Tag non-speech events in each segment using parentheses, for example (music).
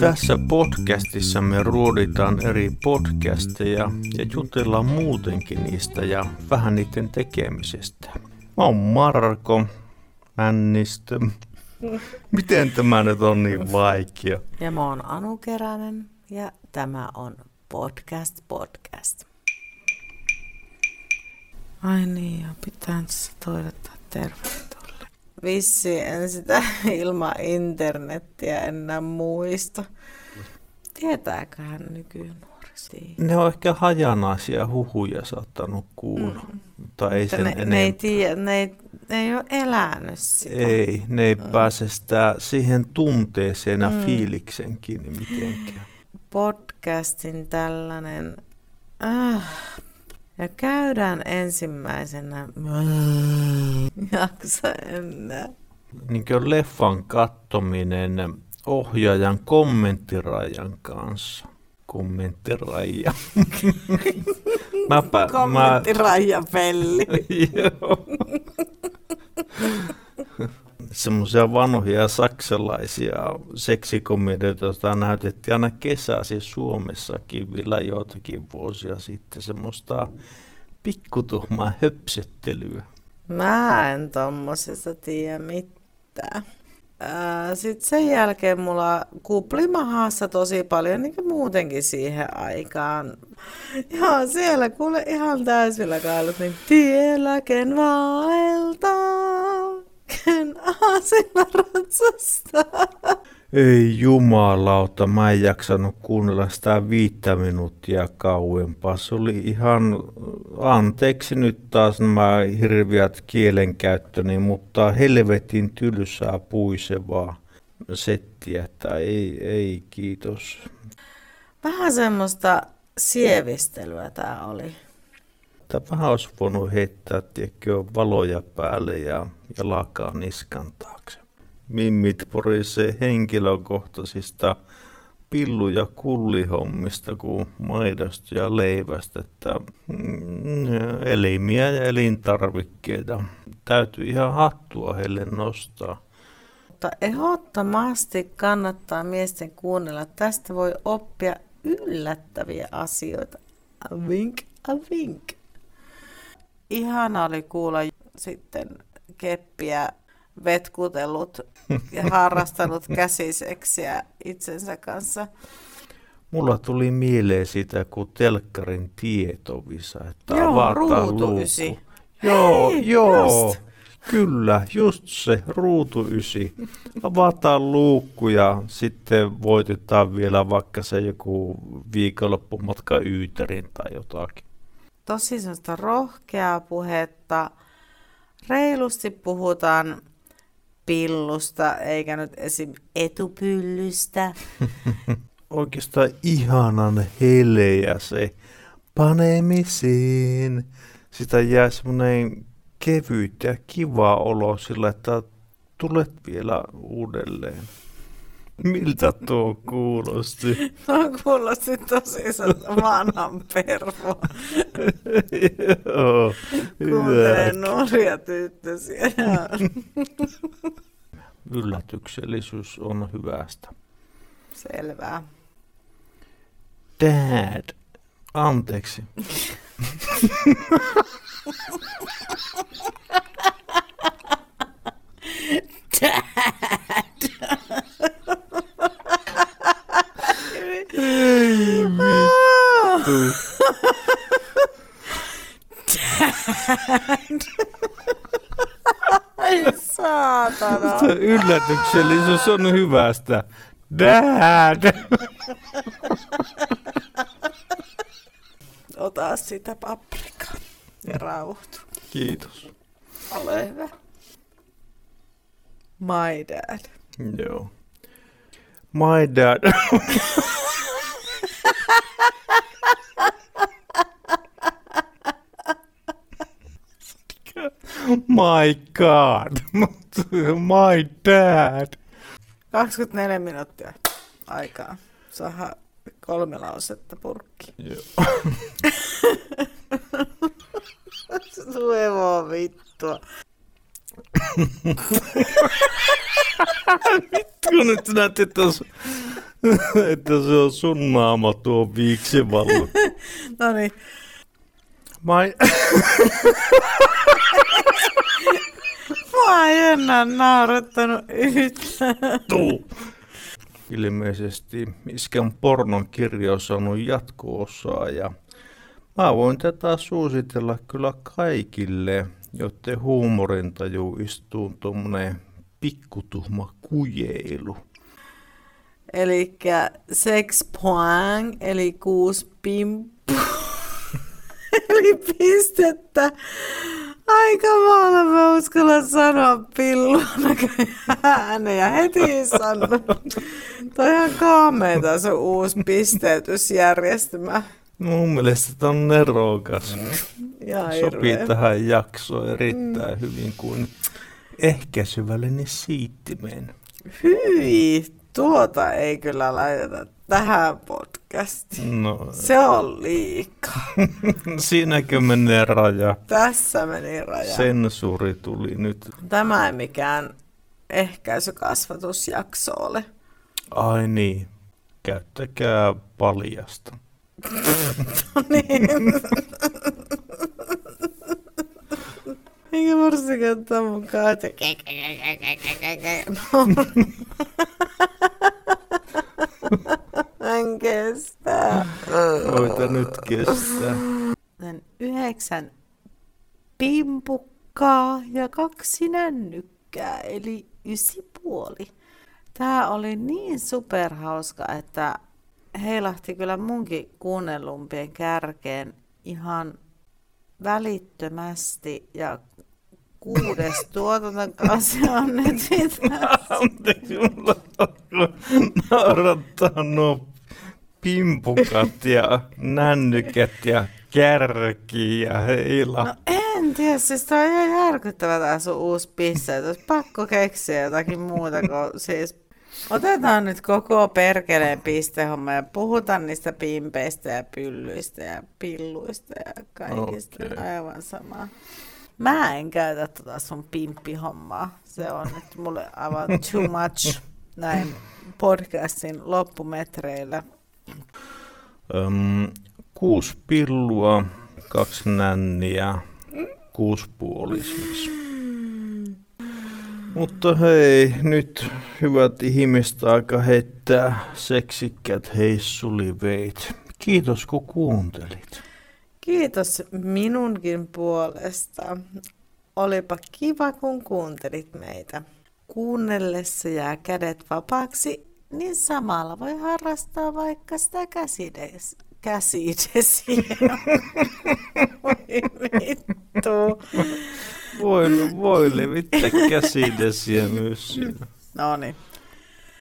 Tässä podcastissa me ruoditaan eri podcasteja ja jutellaan muutenkin niistä ja vähän niiden tekemisestä. Mä oon Marko Männistö. Miten tämä nyt on niin vaikea? Ja mä oon Anu Keränen ja tämä on Podcast Podcast. Ai niin, ja pitää tässä toivottaa tervetuloa. Vissi en sitä (laughs) ilman internettiä enää muista. Tietääköhän nykynuoriso? Ne on ehkä hajanaisia huhuja saattanut kuulla. Mm. Mutta ei sen ne, enempää. ne, ei tiedä, ne, ei, ne ei ole elänyt sitä. Ei, ne ei mm. pääse sitä siihen tunteeseen ja mm. fiiliksen kiinni mitenkään. Podcastin tällainen... Äh, ja käydään ensimmäisenä... (laughs) Jaksa enää. Niin kuin leffan kattominen ohjaajan kommenttirajan kanssa. Kommenttiraja. (laughs) Mäpä, Kommenttiraja pelli. (laughs) Joo. Semmoisia vanhoja saksalaisia seksikomedioita, joita näytettiin aina kesäsi Suomessakin vielä joitakin vuosia sitten. Semmoista pikkutuhmaa höpsettelyä. Mä en tommosesta tiedä mitään. Sitten sen jälkeen mulla kuplimahassa tosi paljon, niin kuin muutenkin siihen aikaan. Ja siellä kuule ihan täysillä kailut, niin tiellä ken vaeltaa, ken aasilla ratsastaa. Ei jumalauta, mä en jaksanut kuunnella sitä viittä minuuttia kauempaa. Se oli ihan, anteeksi nyt taas nämä hirviät kielenkäyttöni, mutta helvetin tylsää puisevaa settiä, että ei, ei kiitos. Vähän semmoista sievistelyä tää oli. Tämä vähän olisi voinut heittää tiedätkö, valoja päälle ja, ja lakaa niskan taakse mimmit porisee henkilökohtaisista pillu- ja kullihommista kuin maidosta ja leivästä, että mm, elimiä ja elintarvikkeita täytyy ihan hattua heille nostaa. Mutta ehdottomasti kannattaa miesten kuunnella. Tästä voi oppia yllättäviä asioita. A wink, a wink. Ihana oli kuulla sitten keppiä vetkutellut ja harrastanut (laughs) käsiseksiä itsensä kanssa. Mulla tuli mieleen sitä, kun telkkarin tietovisa, että joo, avataan ruutu Joo, Hei, joo. Just. Kyllä, just se, ruutu ysi. Avataan luukku ja sitten voitetaan vielä vaikka se joku viikonloppumatka Yyterin tai jotakin. Tosi sellaista rohkeaa puhetta. Reilusti puhutaan pillusta, eikä nyt esim. etupyllystä. (laughs) Oikeastaan ihanan heleä se panemisiin. Sitä jää semmoinen kevyt ja kiva olo sillä, että tulet vielä uudelleen. Miltä tuo kuulosti? (laughs) Tuo kuulosti tosi vanhan pervo. Joo, Kuuntelee nuoria tyttösiä. (laughs) Yllätyksellisyys on hyvästä. Selvää. Dad. Anteeksi. (laughs) Dad. Ei vittu. Dad. Ai saatana. Yllätyksellisyys on hyvästä. Dad. Ota sitä paprikaa ja rauhoitu. Kiitos. Ole hyvä. My dad. Joo. My dad. (laughs) My God. (laughs) My dad. 24 minuuttia aikaa. Saha kolme lausetta purkki. Joo. Se Vittu evo vittua. (laughs) Vittu nyt näet, että, se, että se on sun naama tuo viiksivallo. (laughs) No niin. En- Mua ei enää naurattanut yhtään. tuu. Ilmeisesti Iskän pornon kirja on saanut jatko-osaa ja mä voin tätä suositella kyllä kaikille, joiden huumorintaju istuu tuommoinen pikkutuhma kujeilu. Eli sex point, eli kuusi pimppu. (laughs) eli pistettä. Aika maalla mä uskallan sanoa pilluna ääneen ja heti sanon. Toi on ihan kaameeta se uusi pisteytysjärjestelmä. Mun mielestä tämä on nerokas. Ja Sopii hirveä. tähän jaksoon erittäin hyvin kuin ehkäisyväline siittimeen. Hyi, tuota ei kyllä laiteta tähän podcastiin. No, Se on liikaa. (laughs) siinäkö menee raja? Tässä meni raja. Sensuuri tuli nyt. Tämä ei mikään ehkäisykasvatusjakso ole. Ai niin, käyttäkää paljasta. (laughs) No niin. Eikä varsinkaan ottaa mukaan, että (laughs) no. En kestä. Voita nyt kestää. Sitten yhdeksän pimpukkaa ja kaksi nännykkää, eli ysi puoli. Tämä oli niin superhauska, että heilahti kyllä munkin kuunnellumpien kärkeen ihan välittömästi ja kuudes (laughs) tuotantokausi on nyt. (laughs) Anteeksi, mulla naurattaa nuo pimpukat ja nännykät ja kärki ja heila. No en tiedä, siis toi on ihan järkyttävä tää sun uusi pisse. Olisi pakko keksiä jotakin muuta kuin siis Otetaan nyt koko perkeleen pistehomma ja puhutaan niistä pimpeistä ja pyllyistä ja pilluista ja kaikista. Okei. Aivan sama. Mä en käytä tota sun pimppihommaa. Se on nyt mulle aivan too much näin podcastin loppumetreillä. Öm, kuusi pillua, kaksi nänniä, kuusi puoli siis. Mutta hei, nyt hyvät ihmiset aika heittää seksikkät heissuliveit. Kiitos kun kuuntelit. Kiitos minunkin puolesta. Olipa kiva, kun kuuntelit meitä. Kuunnellessa jää kädet vapaaksi, niin samalla voi harrastaa vaikka sitä käsides, käsidesiä. Vittu. Voi, voi levittää käsidesiä myös. No niin.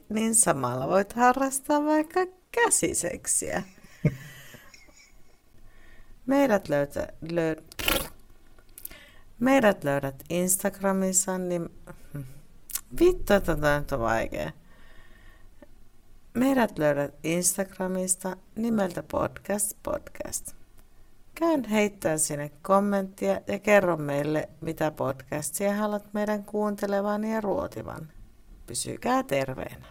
Niin samalla voit harrastaa vaikka käsiseksiä. Meidät, löytä, löy, meidät löydät Instagramissa, niin vittu, että tämä nyt on vaikea. Meidät löydät Instagramista nimeltä Podcast Podcast. Käyn heittää sinne kommenttia ja kerro meille, mitä podcastia haluat meidän kuuntelevan ja ruotivan. Pysykää terveenä.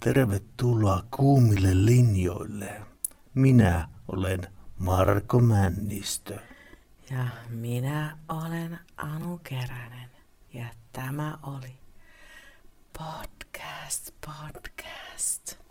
Tervetuloa kuumille linjoille. Minä olen Marko Männistö. Ja minä olen Anu Keränen. Ja tämä oli Podcast Podcast. best.